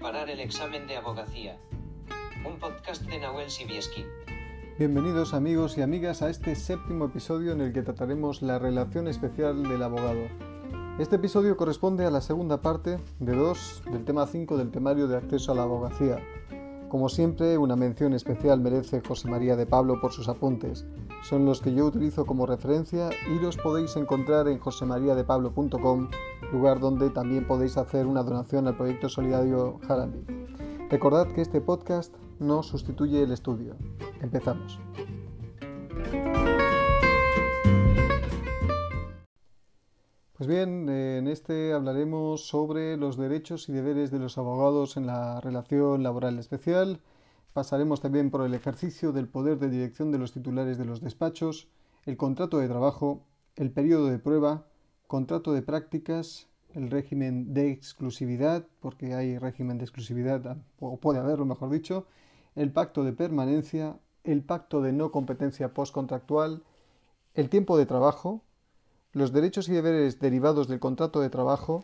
preparar el examen de abogacía. Un podcast de Nahuel Sibieski. Bienvenidos amigos y amigas a este séptimo episodio en el que trataremos la relación especial del abogado. Este episodio corresponde a la segunda parte de dos del tema 5 del temario de acceso a la abogacía. Como siempre, una mención especial merece José María de Pablo por sus apuntes. Son los que yo utilizo como referencia y los podéis encontrar en josemariadepablo.com, lugar donde también podéis hacer una donación al proyecto solidario Harambee. Recordad que este podcast no sustituye el estudio. Empezamos. Pues bien, en este hablaremos sobre los derechos y deberes de los abogados en la relación laboral especial. Pasaremos también por el ejercicio del poder de dirección de los titulares de los despachos, el contrato de trabajo, el periodo de prueba, contrato de prácticas, el régimen de exclusividad, porque hay régimen de exclusividad, o puede haberlo, mejor dicho, el pacto de permanencia, el pacto de no competencia postcontractual, el tiempo de trabajo, los derechos y deberes derivados del contrato de trabajo,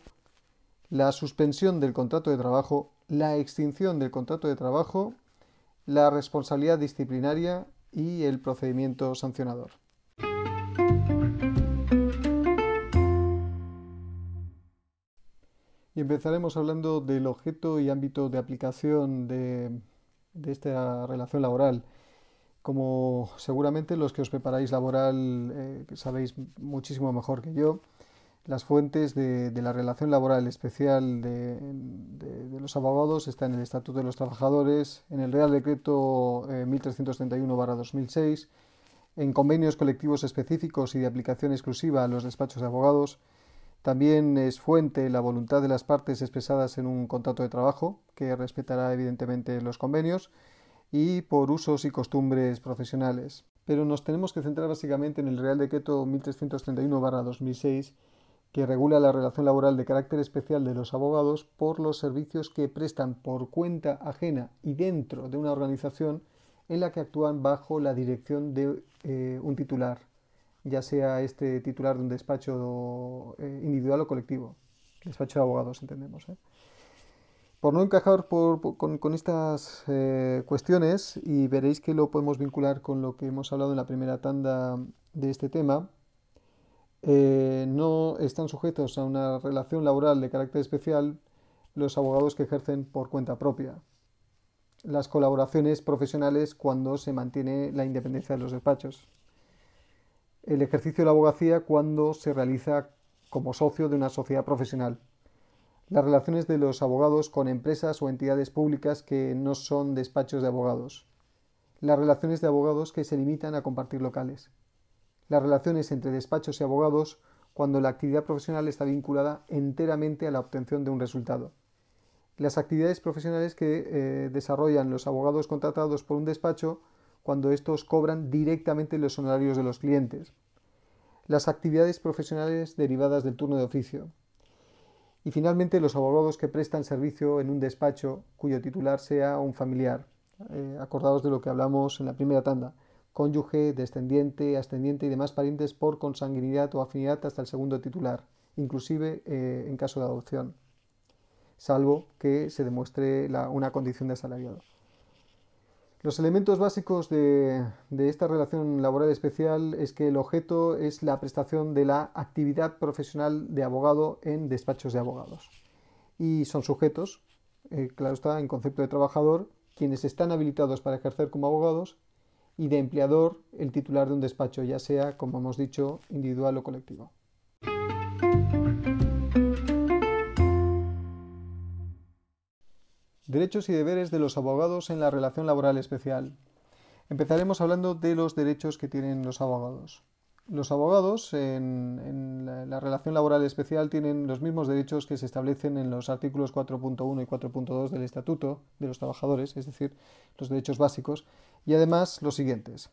la suspensión del contrato de trabajo, la extinción del contrato de trabajo, la responsabilidad disciplinaria y el procedimiento sancionador. Y empezaremos hablando del objeto y ámbito de aplicación de, de esta relación laboral como seguramente los que os preparáis laboral eh, sabéis muchísimo mejor que yo, las fuentes de, la relación laboral especial de, los abogados están en el Estatuto de los Trabajadores, en el Real Decreto 1331-2006, eh, en convenios colectivos específicos y de aplicación exclusiva a los despachos de abogados. También es fuente la voluntad de las partes expresadas en un contrato de trabajo, que respetará evidentemente los convenios y por usos y costumbres profesionales. Pero nos tenemos que centrar básicamente en el Real Decreto 1331-2006 que regula la relación laboral de carácter especial de los abogados por los servicios que prestan por cuenta ajena y dentro de una organización en la que actúan bajo la dirección de eh, un titular, ya sea este titular de un despacho eh, individual o colectivo. Despacho de abogados, entendemos. ¿eh? Por no encajar con, estas eh, cuestiones, y veréis que lo podemos vincular con lo que hemos hablado en la primera tanda de este tema, eh, no están sujetos a una relación laboral de carácter especial los abogados que ejercen por cuenta propia. Las colaboraciones profesionales cuando se mantiene la independencia de los despachos. El ejercicio de la abogacía cuando se realiza como socio de una sociedad profesional las relaciones de los abogados con empresas o entidades públicas que no son despachos de abogados, las relaciones de abogados que se limitan a compartir locales, las relaciones entre despachos y abogados cuando la actividad profesional está vinculada enteramente a la obtención de un resultado, las actividades profesionales que eh, desarrollan los abogados contratados por un despacho cuando estos cobran directamente los honorarios de los clientes, las actividades profesionales derivadas del turno de oficio, y finalmente los abogados que prestan servicio en un despacho cuyo titular sea un familiar, eh, acordados de lo que hablamos en la primera tanda, cónyuge, descendiente, ascendiente y demás parientes por consanguinidad o afinidad hasta el segundo titular, inclusive eh, en caso de adopción, salvo que se demuestre una condición de asalariado. Los elementos básicos de, esta relación laboral especial es que el objeto es la prestación de la actividad profesional de abogado en despachos de abogados. Y son sujetos, eh, claro está, en concepto de trabajador, quienes están habilitados para ejercer como abogados, y de empleador, el titular de un despacho, ya sea, como hemos dicho, individual o colectivo. Derechos y deberes de los abogados en la relación laboral especial. Empezaremos hablando de los derechos que tienen los abogados. Los abogados en, la, relación laboral especial tienen los mismos derechos que se establecen en los artículos 4.1 y 4.2 del Estatuto de los Trabajadores, es decir, los derechos básicos, y además los siguientes.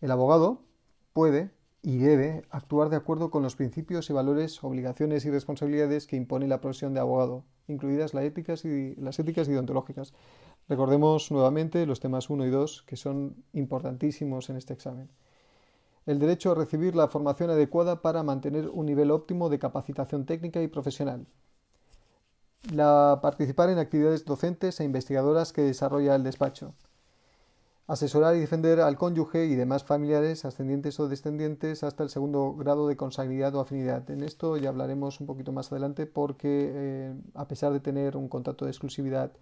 El abogado puede y debe actuar de acuerdo con los principios y valores, obligaciones y responsabilidades que impone la profesión de abogado, incluidas las éticas y, las éticas deontológicas. Recordemos nuevamente los temas 1 y 2, que son importantísimos en este examen. El derecho a recibir la formación adecuada para mantener un nivel óptimo de capacitación técnica y profesional. La participar en actividades docentes e investigadoras que desarrolla el despacho. Asesorar y defender al cónyuge y demás familiares, ascendientes o descendientes, hasta el segundo grado de consanguinidad o afinidad. En esto ya hablaremos un poquito más adelante porque, eh, a pesar de tener un contrato de exclusividad,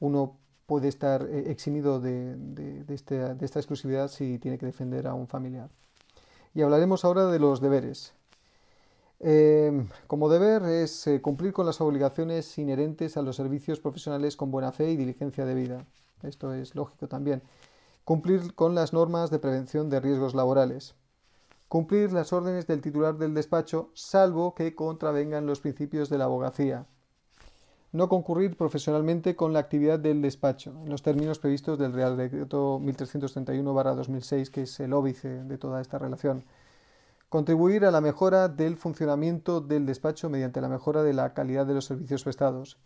uno puede estar eh, eximido de, este, de, esta exclusividad si tiene que defender a un familiar. Y hablaremos ahora de los deberes. Eh, como deber es cumplir con las obligaciones inherentes a los servicios profesionales con buena fe y diligencia debida. Esto es lógico también. Cumplir con las normas de prevención de riesgos laborales. Cumplir las órdenes del titular del despacho, salvo que contravengan los principios de la abogacía. No concurrir profesionalmente con la actividad del despacho, en los términos previstos del Real Decreto 1331-2006, que es el óbice de toda esta relación. Contribuir a la mejora del funcionamiento del despacho mediante la mejora de la calidad de los servicios prestados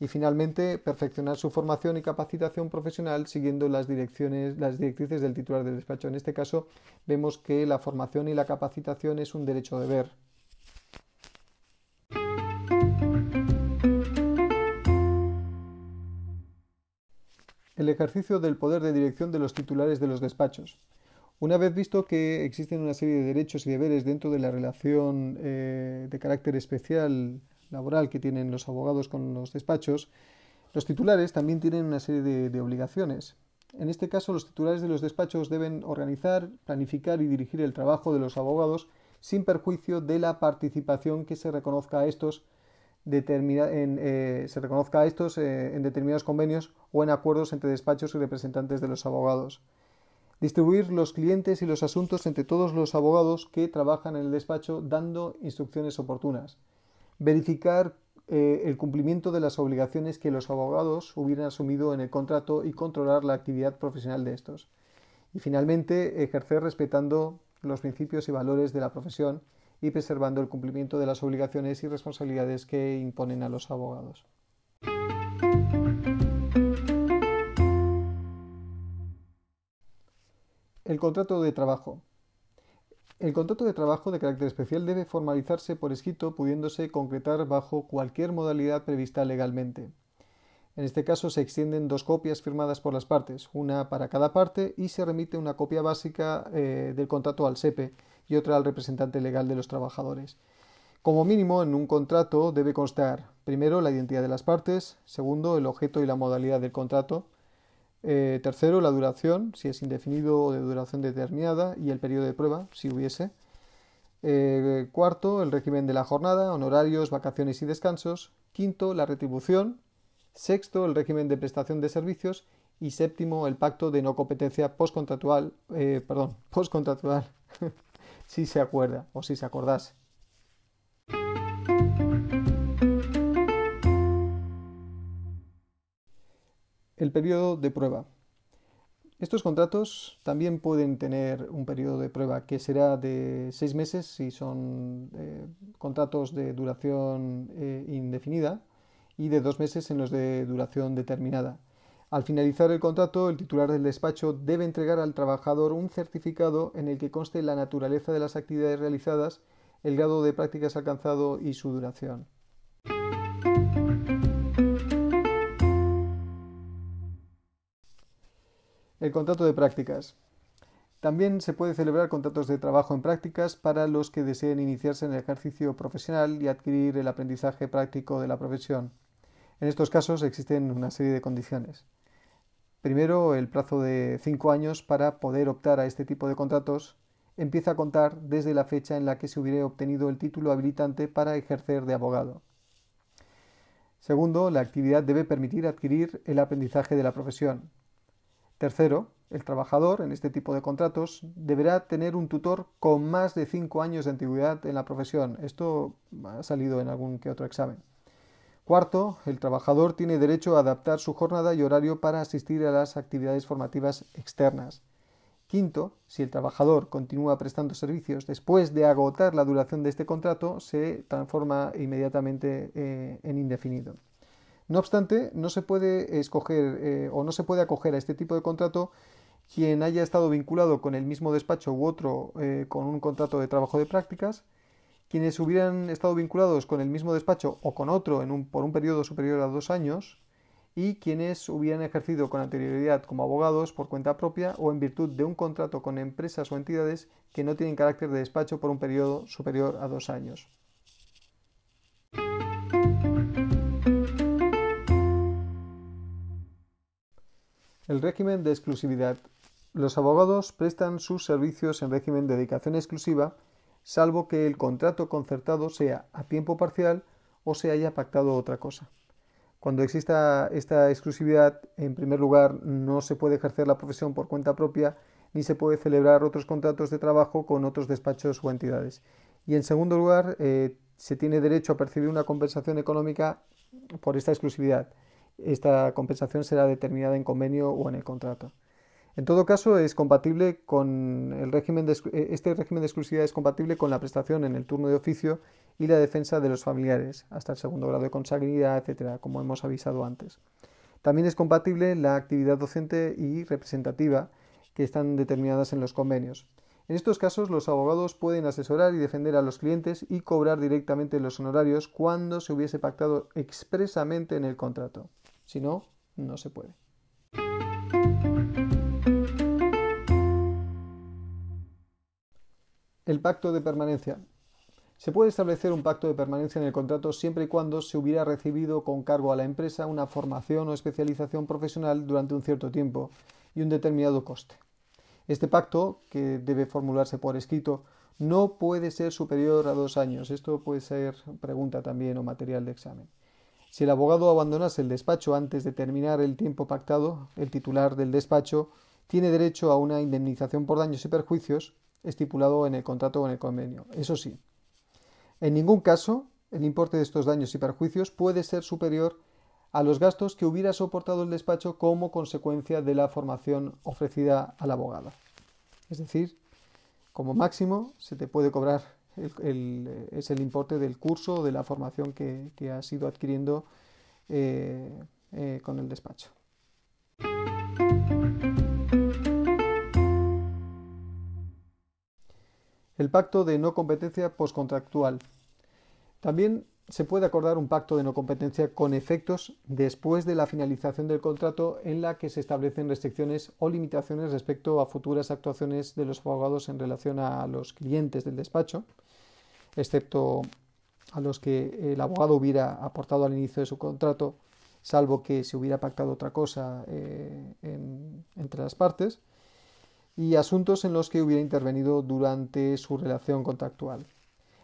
y finalmente perfeccionar su formación y capacitación profesional siguiendo las direcciones, las directrices del titular del despacho. En este caso vemos que la formación y la capacitación es un derecho de ver. El ejercicio del poder de dirección de los titulares de los despachos. Una vez visto que existen una serie de derechos y deberes dentro de la relación eh, de carácter especial laboral que tienen los abogados con los despachos, los titulares también tienen una serie de, obligaciones. En este caso, los titulares de los despachos deben organizar, planificar y dirigir el trabajo de los abogados sin perjuicio de la participación que se reconozca a estos, en, eh, se reconozca a estos eh, en determinados convenios o en acuerdos entre despachos y representantes de los abogados. Distribuir los clientes y los asuntos entre todos los abogados que trabajan en el despacho dando instrucciones oportunas verificar eh, el cumplimiento de las obligaciones que los abogados hubieran asumido en el contrato y controlar la actividad profesional de estos. Y finalmente, ejercer respetando los principios y valores de la profesión y preservando el cumplimiento de las obligaciones y responsabilidades que imponen a los abogados. El contrato de trabajo. El contrato de trabajo de carácter especial debe formalizarse por escrito pudiéndose concretar bajo cualquier modalidad prevista legalmente. En este caso se extienden dos copias firmadas por las partes, una para cada parte y se remite una copia básica eh, del contrato al SEPE y otra al representante legal de los trabajadores. Como mínimo, en un contrato debe constar primero la identidad de las partes, segundo el objeto y la modalidad del contrato, eh, tercero, la duración, si es indefinido o de duración determinada, y el periodo de prueba, si hubiese. Eh, cuarto, el régimen de la jornada, honorarios, vacaciones y descansos. Quinto, la retribución. Sexto, el régimen de prestación de servicios. Y séptimo, el pacto de no competencia postcontractual, eh, perdón, postcontractual, si se acuerda o si se acordase. El periodo de prueba. Estos contratos también pueden tener un periodo de prueba que será de seis meses si son eh, contratos de duración eh, indefinida y de dos meses en los de duración determinada. Al finalizar el contrato, el titular del despacho debe entregar al trabajador un certificado en el que conste la naturaleza de las actividades realizadas, el grado de prácticas alcanzado y su duración. El contrato de prácticas. También se puede celebrar contratos de trabajo en prácticas para los que deseen iniciarse en el ejercicio profesional y adquirir el aprendizaje práctico de la profesión. En estos casos existen una serie de condiciones. Primero, el plazo de cinco años para poder optar a este tipo de contratos empieza a contar desde la fecha en la que se hubiera obtenido el título habilitante para ejercer de abogado. Segundo, la actividad debe permitir adquirir el aprendizaje de la profesión. Tercero, el trabajador en este tipo de contratos deberá tener un tutor con más de cinco años de antigüedad en la profesión. Esto ha salido en algún que otro examen. Cuarto, el trabajador tiene derecho a adaptar su jornada y horario para asistir a las actividades formativas externas. Quinto, si el trabajador continúa prestando servicios después de agotar la duración de este contrato, se transforma inmediatamente eh, en indefinido. No obstante, no se puede escoger eh, o no se puede acoger a este tipo de contrato quien haya estado vinculado con el mismo despacho u otro eh, con un contrato de trabajo de prácticas, Quienes hubieran estado vinculados con el mismo despacho o con otro por un periodo superior a dos años y quienes hubieran ejercido con anterioridad como abogados por cuenta propia o en virtud de un contrato con empresas o entidades que no tienen carácter de despacho por un periodo superior a dos años. El régimen de exclusividad. Los abogados prestan sus servicios en régimen de dedicación exclusiva, salvo que el contrato concertado sea a tiempo parcial o se haya pactado otra cosa. Cuando exista esta exclusividad, en primer lugar, no se puede ejercer la profesión por cuenta propia ni se puede celebrar otros contratos de trabajo con otros despachos o entidades. Y en segundo lugar, eh, se tiene derecho a percibir una compensación económica por esta exclusividad esta compensación será determinada en convenio o en el contrato. En todo caso, es compatible con el régimen de, eh, este régimen de exclusividad es compatible con la prestación en el turno de oficio y la defensa de los familiares, hasta el segundo grado de consanguinidad, etcétera, como hemos avisado antes. También es compatible la actividad docente y representativa que están determinadas en los convenios. En estos casos, los abogados pueden asesorar y defender a los clientes y cobrar directamente los honorarios cuando se hubiese pactado expresamente en el contrato. Si no, no se puede. El pacto de permanencia. Se puede establecer un pacto de permanencia en el contrato siempre y cuando se hubiera recibido con cargo a la empresa una formación o especialización profesional durante un cierto tiempo y un determinado coste. Este pacto, que debe formularse por escrito, no puede ser superior a dos años. Esto puede ser pregunta también o material de examen. Si el abogado abandonase el despacho antes de terminar el tiempo pactado, el titular del despacho tiene derecho a una indemnización por daños y perjuicios estipulado en el contrato o en el convenio. Eso sí, en ningún caso el importe de estos daños y perjuicios puede ser superior a los gastos que hubiera soportado el despacho como consecuencia de la formación ofrecida al abogado. Es decir, como máximo se te puede cobrar es el importe del curso de la formación que, que has ido adquiriendo eh, eh, con el despacho. El pacto de no competencia postcontractual. También se puede acordar un pacto de no competencia con efectos después de la finalización del contrato en la que se establecen restricciones o limitaciones respecto a futuras actuaciones de los abogados en relación a los clientes del despacho excepto a los que el abogado hubiera aportado al inicio de su contrato, salvo que se hubiera pactado otra cosa eh, entre las partes, y asuntos en los que hubiera intervenido durante su relación contractual.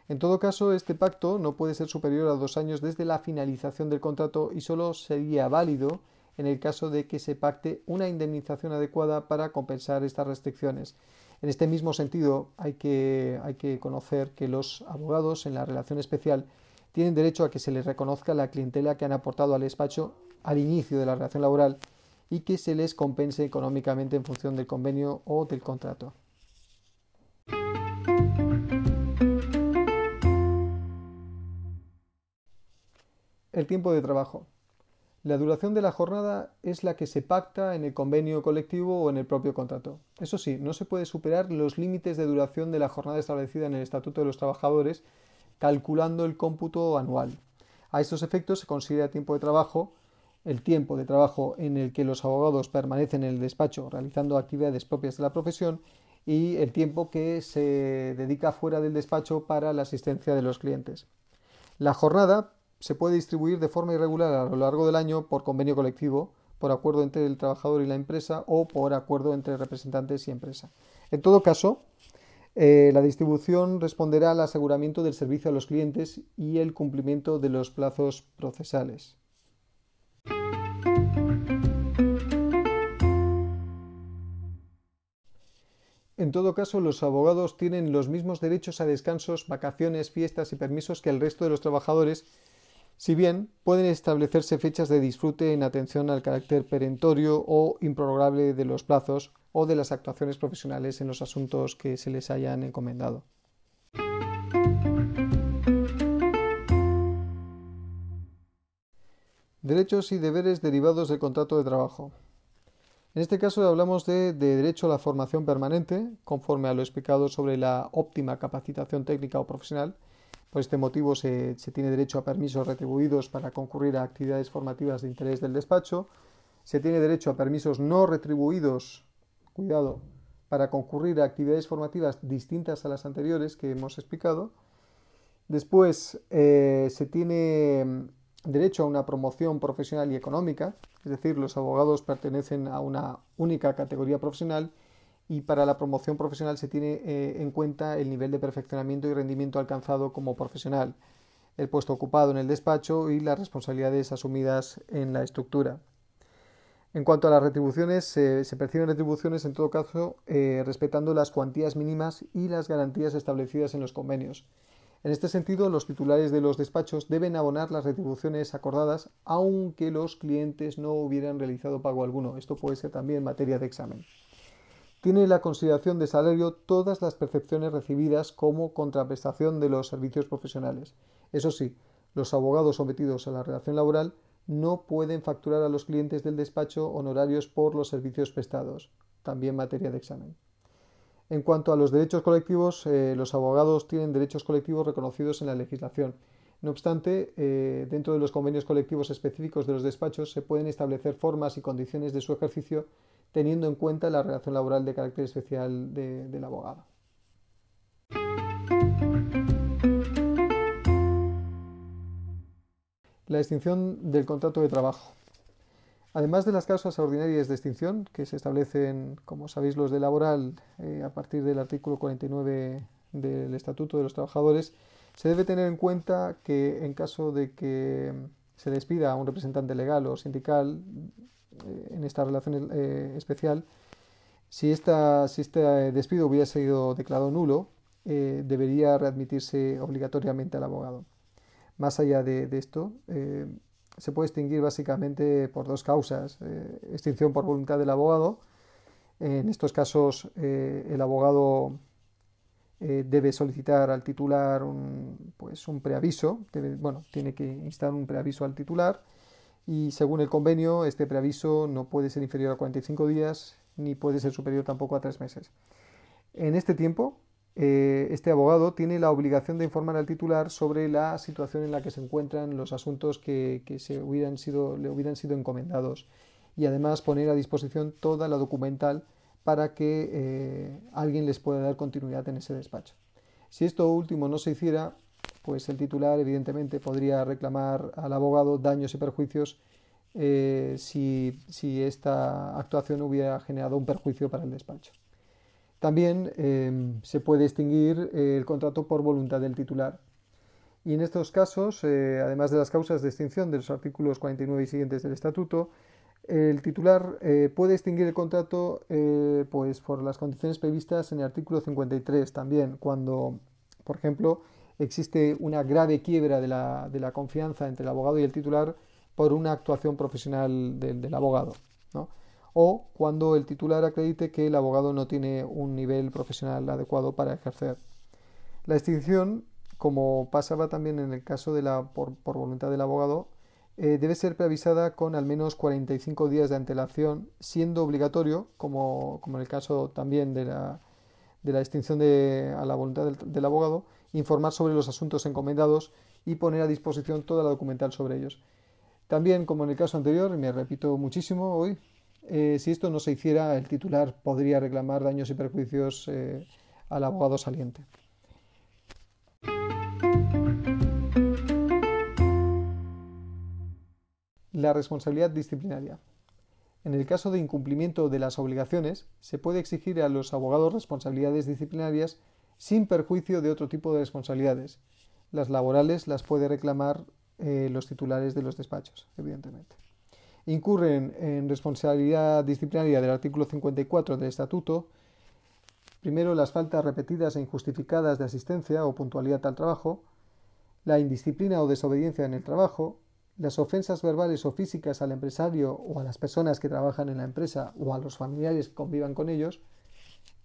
En todo caso, este pacto no puede ser superior a dos años desde la finalización del contrato y solo sería válido en el caso de que se pacte una indemnización adecuada para compensar estas restricciones, en este mismo sentido, hay que, conocer que los abogados en la relación especial tienen derecho a que se les reconozca la clientela que han aportado al despacho al inicio de la relación laboral y que se les compense económicamente en función del convenio o del contrato. El tiempo de trabajo. La duración de la jornada es la que se pacta en el convenio colectivo o en el propio contrato. Eso sí, no se puede superar los límites de duración de la jornada establecida en el Estatuto de los Trabajadores calculando el cómputo anual. A estos efectos se considera tiempo de trabajo el tiempo de trabajo en el que los abogados permanecen en el despacho realizando actividades propias de la profesión y el tiempo que se dedica fuera del despacho para la asistencia de los clientes. La jornada se puede distribuir de forma irregular a lo largo del año por convenio colectivo, por acuerdo entre el trabajador y la empresa o por acuerdo entre representantes y empresa. En todo caso, eh, la distribución responderá al aseguramiento del servicio a los clientes y el cumplimiento de los plazos procesales. En todo caso, los abogados tienen los mismos derechos a descansos, vacaciones, fiestas y permisos que el resto de los trabajadores si bien pueden establecerse fechas de disfrute en atención al carácter perentorio o improrrogable de los plazos o de las actuaciones profesionales en los asuntos que se les hayan encomendado. Derechos y deberes derivados del contrato de trabajo. En este caso hablamos de, de, derecho a la formación permanente, conforme a lo explicado sobre la óptima capacitación técnica o profesional, Por este motivo se, tiene derecho a permisos retribuidos para concurrir a actividades formativas de interés del despacho. Se tiene derecho a permisos no retribuidos, cuidado, para concurrir a actividades formativas distintas a las anteriores que hemos explicado. Después eh, se tiene derecho a una promoción profesional y económica, es decir, los abogados pertenecen a una única categoría profesional y para la promoción profesional se tiene eh, en cuenta el nivel de perfeccionamiento y rendimiento alcanzado como profesional, el puesto ocupado en el despacho y las responsabilidades asumidas en la estructura. En cuanto a las retribuciones, se perciben retribuciones en todo caso eh, respetando las cuantías mínimas y las garantías establecidas en los convenios. En este sentido, los titulares de los despachos deben abonar las retribuciones acordadas aunque los clientes no hubieran realizado pago alguno. Esto puede ser también materia de examen tiene la consideración de salario todas las percepciones recibidas como contraprestación de los servicios profesionales. Eso sí, los abogados sometidos a la relación laboral no pueden facturar a los clientes del despacho honorarios por los servicios prestados, también materia de examen. En cuanto a los derechos colectivos, eh, los abogados tienen derechos colectivos reconocidos en la legislación. No obstante, eh, dentro de los convenios colectivos específicos de los despachos se pueden establecer formas y condiciones de su ejercicio teniendo en cuenta la relación laboral de carácter especial del abogado. La extinción del contrato de trabajo. Además de las causas ordinarias de extinción, que se establecen, como sabéis, los de laboral eh, a partir del artículo 49 del Estatuto de los Trabajadores, se debe tener en cuenta que en caso de que se despida a un representante legal o sindical en esta relación eh, especial, si, esta, si este despido hubiera sido declarado nulo, eh, debería readmitirse obligatoriamente al abogado. Más allá de, esto, eh, se puede extinguir básicamente por dos causas. extinción por voluntad del abogado. En estos casos, el abogado debe solicitar al titular un, pues, un preaviso. bueno, tiene que instar un preaviso al titular y según el convenio este preaviso no puede ser inferior a 45 días ni puede ser superior tampoco a tres meses. En este tiempo, eh, este abogado tiene la obligación de informar al titular sobre la situación en la que se encuentran los asuntos que, se hubieran sido, le hubieran sido encomendados y además poner a disposición toda la documental para que eh, alguien les pueda dar continuidad en ese despacho. Si esto último no se hiciera, pues el titular evidentemente podría reclamar al abogado daños y perjuicios eh, si, esta actuación hubiera generado un perjuicio para el despacho. También em, se puede extinguir el contrato por voluntad del titular. Y en estos casos, eh, además de las causas de extinción de los artículos 49 y siguientes del Estatuto, el titular eh, puede extinguir el contrato pues por las condiciones previstas en el artículo 53 también, cuando, por ejemplo, existe una grave quiebra de la, confianza entre el abogado y el titular por una actuación profesional del, abogado. O cuando el titular acredite que el abogado no tiene un nivel profesional adecuado para ejercer. La extinción, como pasaba también en el caso de la por, voluntad del abogado, eh, debe ser preavisada con al menos 45 días de antelación, siendo obligatorio, como, en el caso también de la, de la extinción de, a la voluntad del abogado, informar sobre los asuntos encomendados y poner a disposición toda la documental sobre ellos. También, como en el caso anterior, me repito muchísimo hoy, eh, si esto no se hiciera, el titular podría reclamar daños y perjuicios eh, al abogado saliente. La responsabilidad disciplinaria. En el caso de incumplimiento de las obligaciones, se puede exigir a los abogados responsabilidades disciplinarias sin perjuicio de otro tipo de responsabilidades. Las laborales las puede reclamar eh, los titulares de los despachos, evidentemente. Incurren en responsabilidad disciplinaria del artículo 54 del Estatuto, primero las faltas repetidas e injustificadas de asistencia o puntualidad al trabajo, la indisciplina o desobediencia en el trabajo, las ofensas verbales o físicas al empresario o a las personas que trabajan en la empresa o a los familiares que convivan con ellos,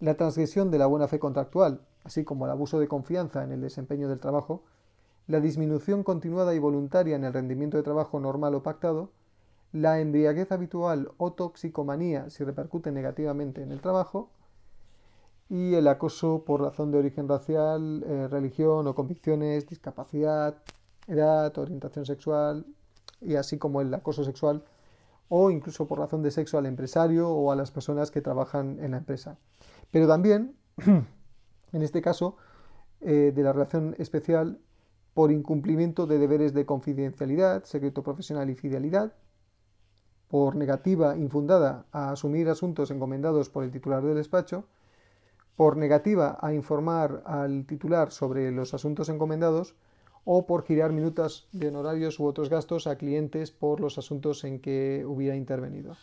la transgresión de la buena fe contractual, así como el abuso de confianza en el desempeño del trabajo, la disminución continuada y voluntaria en el rendimiento de trabajo normal o pactado, la embriaguez habitual o toxicomanía si repercute negativamente en el trabajo, y el acoso por razón de origen racial, eh, religión o convicciones, discapacidad, edad, orientación sexual y así como el acoso sexual o incluso por razón de sexo al empresario o a las personas que trabajan en la empresa. Pero también, en este caso, eh, de la relación especial por incumplimiento de deberes de confidencialidad, secreto profesional y fidelidad, por negativa infundada a asumir asuntos encomendados por el titular del despacho, por negativa a informar al titular sobre los asuntos encomendados, o por girar minutas de honorarios u otros gastos a clientes por los asuntos en que hubiera intervenido.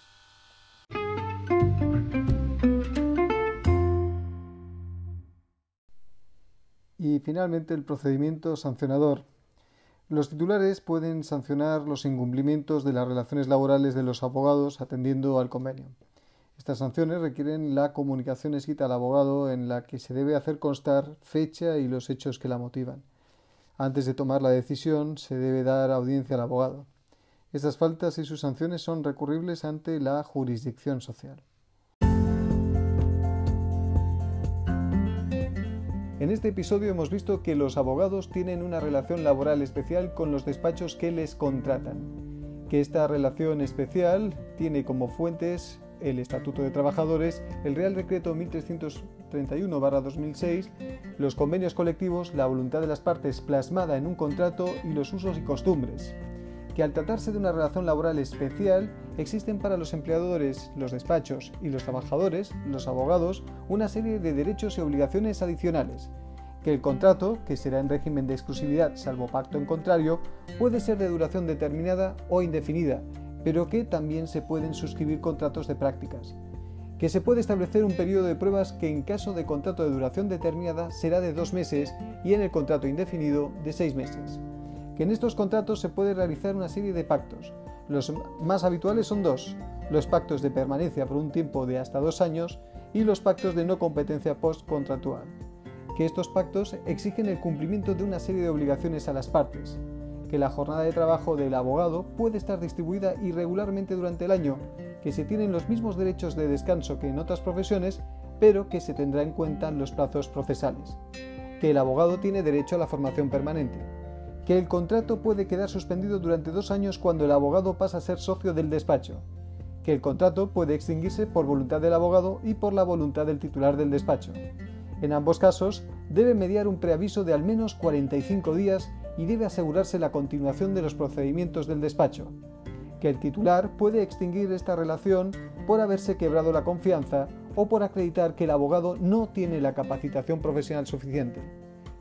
Y finalmente el procedimiento sancionador. Los titulares pueden sancionar los incumplimientos de las relaciones laborales de los abogados atendiendo al convenio. Estas sanciones requieren la comunicación escrita al abogado en la que se debe hacer constar fecha y los hechos que la motivan. Antes de tomar la decisión, se debe dar audiencia al abogado. Estas faltas y sus sanciones son recurribles ante la jurisdicción social. En este episodio hemos visto que los abogados tienen una relación laboral especial con los despachos que les contratan, que esta relación especial tiene como fuentes el Estatuto de Trabajadores, el Real Decreto 1331-2006, los convenios colectivos, la voluntad de las partes plasmada en un contrato y los usos y costumbres. Que al tratarse de una relación laboral especial, existen para los empleadores, los despachos y los trabajadores, los abogados, una serie de derechos y obligaciones adicionales. Que el contrato, que será en régimen de exclusividad salvo pacto en contrario, puede ser de duración determinada o indefinida, pero que también se pueden suscribir contratos de prácticas, que se puede establecer un periodo de pruebas que en caso de contrato de duración determinada será de dos meses y en el contrato indefinido de seis meses, que en estos contratos se puede realizar una serie de pactos. Los más habituales son dos, los pactos de permanencia por un tiempo de hasta dos años y los pactos de no competencia postcontractual, que estos pactos exigen el cumplimiento de una serie de obligaciones a las partes, que la jornada de trabajo del abogado puede estar distribuida irregularmente durante el año, que se tienen los mismos derechos de descanso que en otras profesiones, pero que se tendrá en cuenta en los plazos procesales, que el abogado tiene derecho a la formación permanente, que el contrato puede quedar suspendido durante dos años cuando el abogado pasa a ser socio del despacho, que el contrato puede extinguirse por voluntad del abogado y por la voluntad del titular del despacho. En ambos casos, debe mediar un preaviso de al menos 45 días y debe asegurarse la continuación de los procedimientos del despacho, que el titular puede extinguir esta relación por haberse quebrado la confianza o por acreditar que el abogado no tiene la capacitación profesional suficiente,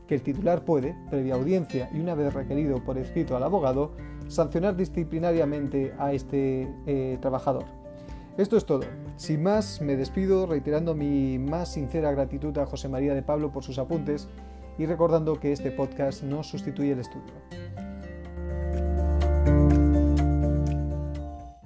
que el titular puede, previa audiencia y una vez requerido por escrito al abogado, sancionar disciplinariamente a este eh, trabajador. Esto es todo. Sin más, me despido reiterando mi más sincera gratitud a José María de Pablo por sus apuntes y recordando que este podcast no sustituye el estudio.